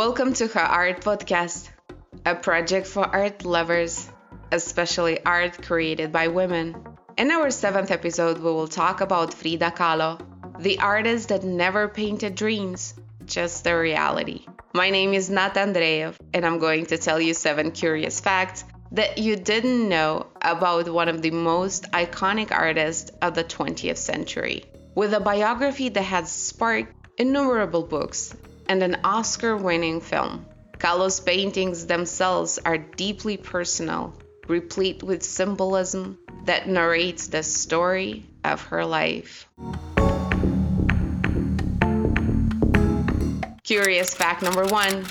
Welcome to her art podcast, a project for art lovers, especially art created by women. In our seventh episode, we will talk about Frida Kahlo, the artist that never painted dreams, just the reality. My name is Nat Andreev, and I'm going to tell you seven curious facts that you didn't know about one of the most iconic artists of the 20th century. With a biography that has sparked innumerable books and an Oscar winning film. Kahlo's paintings themselves are deeply personal, replete with symbolism that narrates the story of her life. Curious fact number one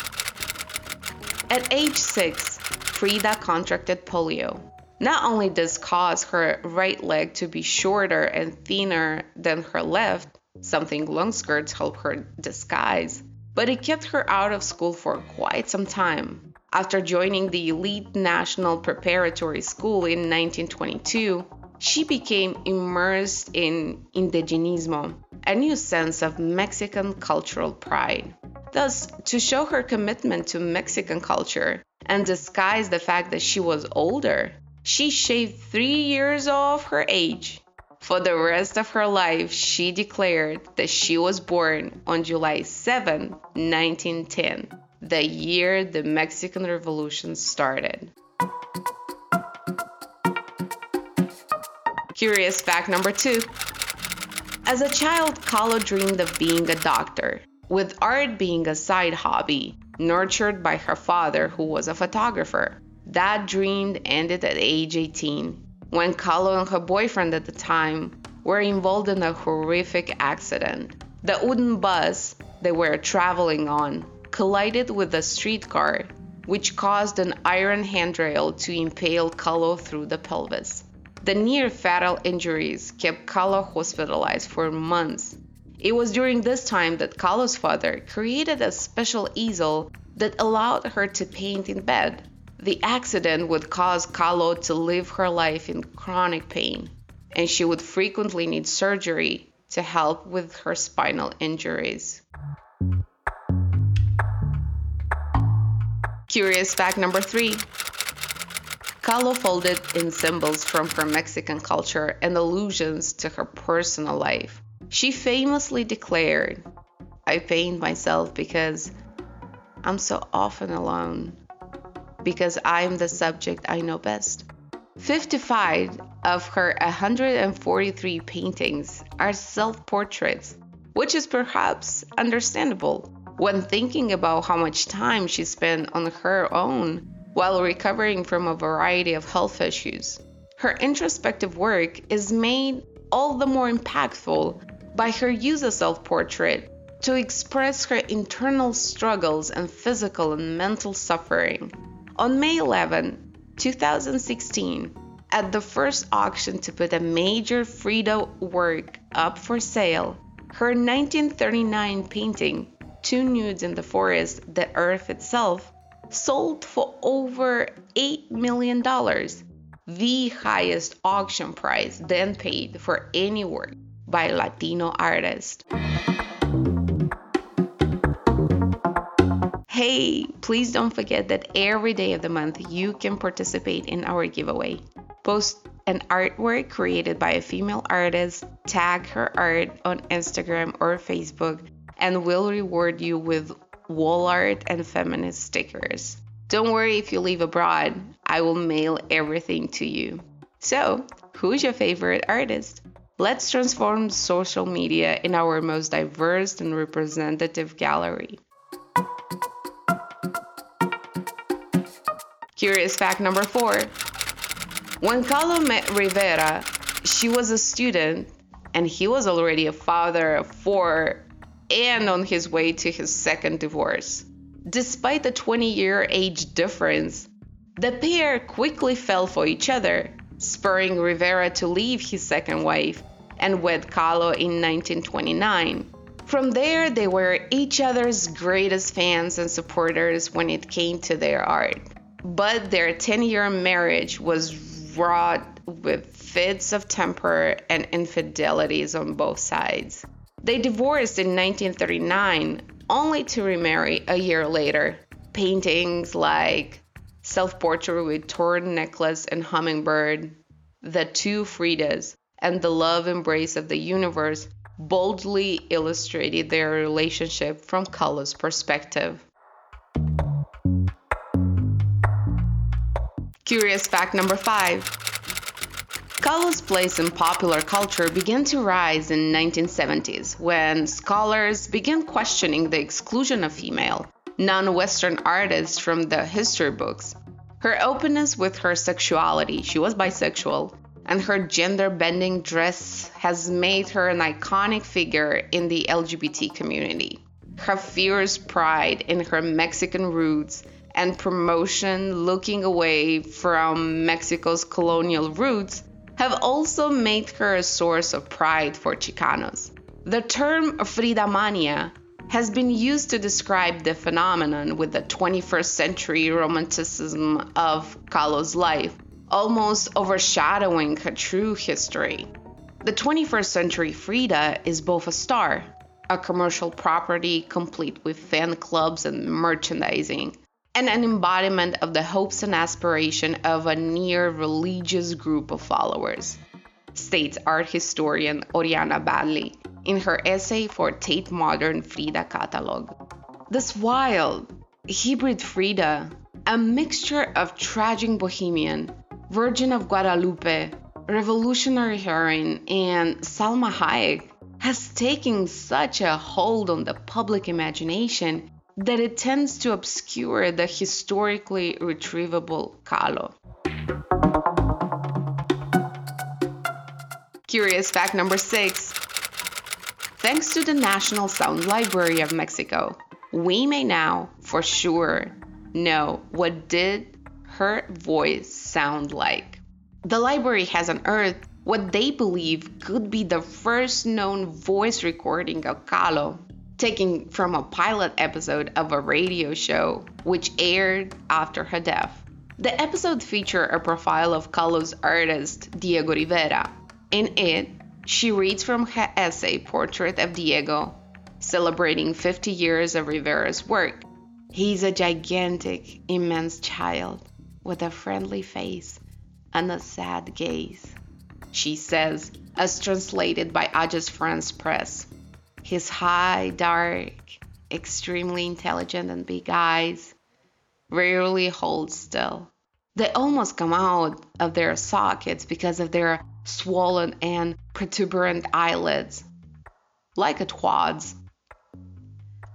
At age six, Frida contracted polio. Not only does this cause her right leg to be shorter and thinner than her left, something long skirts help her disguise, but it kept her out of school for quite some time. After joining the elite National Preparatory School in 1922, she became immersed in indigenismo, a new sense of Mexican cultural pride. Thus, to show her commitment to Mexican culture and disguise the fact that she was older, she shaved three years off her age for the rest of her life, she declared that she was born on July 7, 1910, the year the Mexican Revolution started. Curious fact number two. As a child, Kahlo dreamed of being a doctor, with art being a side hobby, nurtured by her father, who was a photographer. That dream ended at age 18 when Kahlo and her boyfriend at the time were involved in a horrific accident. The wooden bus they were traveling on collided with a streetcar, which caused an iron handrail to impale Kahlo through the pelvis. The near fatal injuries kept Kahlo hospitalized for months. It was during this time that Kahlo's father created a special easel that allowed her to paint in bed. The accident would cause Kahlo to live her life in chronic pain, and she would frequently need surgery to help with her spinal injuries. Curious fact number three Kahlo folded in symbols from her Mexican culture and allusions to her personal life. She famously declared, I paint myself because I'm so often alone because I'm the subject I know best. 55 of her 143 paintings are self portraits, which is perhaps understandable when thinking about how much time she spent on her own while recovering from a variety of health issues. Her introspective work is made all the more impactful by her use of self portrait to express her internal struggles and physical and mental suffering. On May 11, 2016, at the first auction to put a major Frida work up for sale, her 1939 painting, Two Nudes in the Forest, The Earth Itself, sold for over $8 million, the highest auction price then paid for any work by a Latino artist. Hey, please don't forget that every day of the month you can participate in our giveaway. Post an artwork created by a female artist, tag her art on Instagram or Facebook, and we'll reward you with wall art and feminist stickers. Don't worry if you live abroad, I will mail everything to you. So, who's your favorite artist? Let's transform social media in our most diverse and representative gallery. Curious fact number four when Kahlo met Rivera, she was a student and he was already a father of four and on his way to his second divorce. Despite the 20 year age difference, the pair quickly fell for each other, spurring Rivera to leave his second wife and wed Kahlo in 1929. From there, they were each other's greatest fans and supporters when it came to their art but their 10 year marriage was wrought with fits of temper and infidelities on both sides. They divorced in 1939, only to remarry a year later. Paintings like Self Portrait with Torn Necklace and Hummingbird, The Two Fridas, and The Love Embrace of the Universe boldly illustrated their relationship from Kahlo's perspective. Curious fact number five. Kahlo's place in popular culture began to rise in 1970s when scholars began questioning the exclusion of female, non-Western artists from the history books. Her openness with her sexuality, she was bisexual, and her gender bending dress has made her an iconic figure in the LGBT community. Her fierce pride in her Mexican roots and promotion looking away from Mexico's colonial roots have also made her a source of pride for Chicanos. The term Frida Mania has been used to describe the phenomenon with the 21st century romanticism of Kahlo's life, almost overshadowing her true history. The 21st century Frida is both a star, a commercial property complete with fan clubs and merchandising, and an embodiment of the hopes and aspiration of a near religious group of followers, states art historian Oriana Baddeley in her essay for Tate Modern Frida Catalog. This wild, hybrid Frida, a mixture of tragic bohemian, Virgin of Guadalupe, revolutionary heroine, and Salma Hayek, has taken such a hold on the public imagination that it tends to obscure the historically retrievable Kahlo. Curious fact number six. Thanks to the National Sound Library of Mexico, we may now, for sure, know what did her voice sound like. The library has unearthed what they believe could be the first known voice recording of Kahlo taken from a pilot episode of a radio show which aired after her death. The episode featured a profile of Kahlo's artist, Diego Rivera. In it, she reads from her essay Portrait of Diego, celebrating 50 years of Rivera's work. He's a gigantic, immense child with a friendly face and a sad gaze, she says, as translated by Agence France Presse. His high, dark, extremely intelligent, and big eyes rarely hold still. They almost come out of their sockets because of their swollen and protuberant eyelids, like a twad's.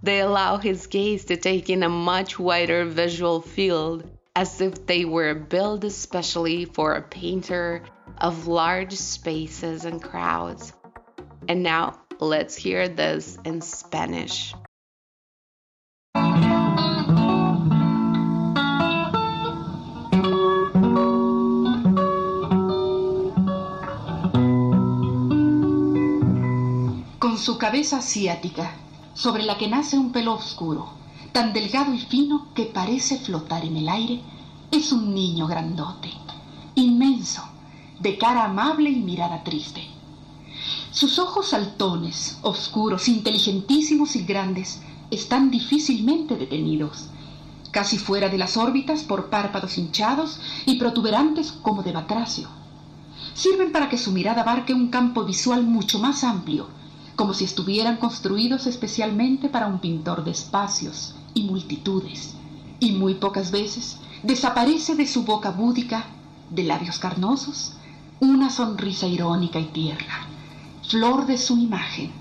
They allow his gaze to take in a much wider visual field, as if they were built especially for a painter of large spaces and crowds. And now Let's hear this in Spanish. Con su cabeza asiática, sobre la que nace un pelo oscuro, tan delgado y fino que parece flotar en el aire, es un niño grandote, inmenso, de cara amable y mirada triste. Sus ojos saltones, oscuros, inteligentísimos y grandes, están difícilmente detenidos, casi fuera de las órbitas por párpados hinchados y protuberantes como de batracio. Sirven para que su mirada abarque un campo visual mucho más amplio, como si estuvieran construidos especialmente para un pintor de espacios y multitudes, y muy pocas veces desaparece de su boca búdica, de labios carnosos, una sonrisa irónica y tierna flor de su imagen.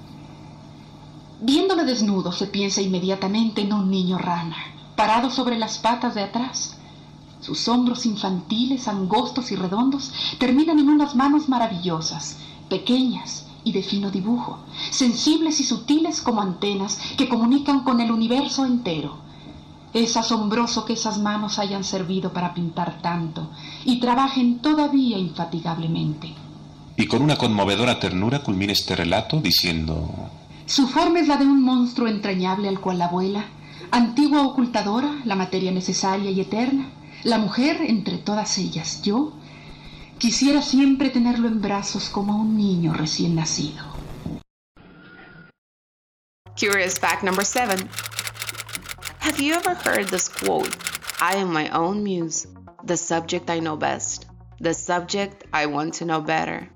Viéndole desnudo se piensa inmediatamente en un niño rana, parado sobre las patas de atrás. Sus hombros infantiles, angostos y redondos, terminan en unas manos maravillosas, pequeñas y de fino dibujo, sensibles y sutiles como antenas que comunican con el universo entero. Es asombroso que esas manos hayan servido para pintar tanto y trabajen todavía infatigablemente y con una conmovedora ternura culmina este relato diciendo... Su forma es la de un monstruo entrañable al cual la abuela, antigua ocultadora, la materia necesaria y eterna, la mujer entre todas ellas, yo, quisiera siempre tenerlo en brazos como un niño recién nacido. Curious fact number seven. Have you ever heard this quote? I am my own muse, the subject I know best, the subject I want to know better.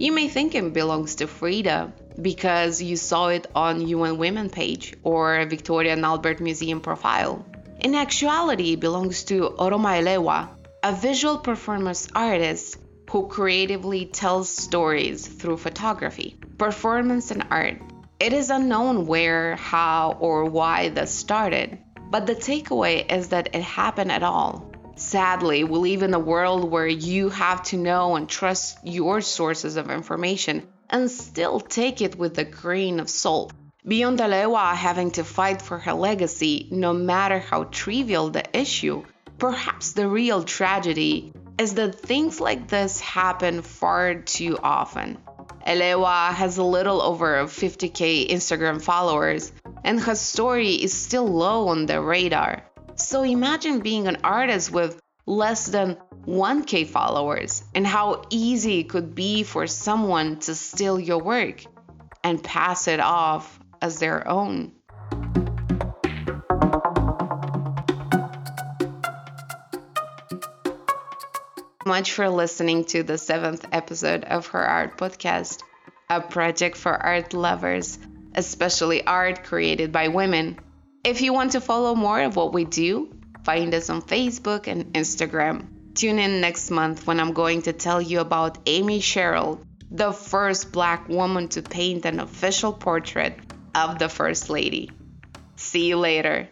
You may think it belongs to Frida because you saw it on UN Women page or Victoria and Albert Museum profile. In actuality, it belongs to Oroma Elewa, a visual performance artist who creatively tells stories through photography, performance, and art. It is unknown where, how, or why this started, but the takeaway is that it happened at all. Sadly, we live in a world where you have to know and trust your sources of information and still take it with a grain of salt. Beyond Elewa having to fight for her legacy, no matter how trivial the issue, perhaps the real tragedy is that things like this happen far too often. Elewa has a little over 50k Instagram followers, and her story is still low on the radar. So imagine being an artist with less than 1k followers and how easy it could be for someone to steal your work and pass it off as their own. much for listening to the seventh episode of Her Art Podcast, a project for art lovers, especially art created by women. If you want to follow more of what we do, find us on Facebook and Instagram. Tune in next month when I'm going to tell you about Amy Sherald, the first black woman to paint an official portrait of the First Lady. See you later.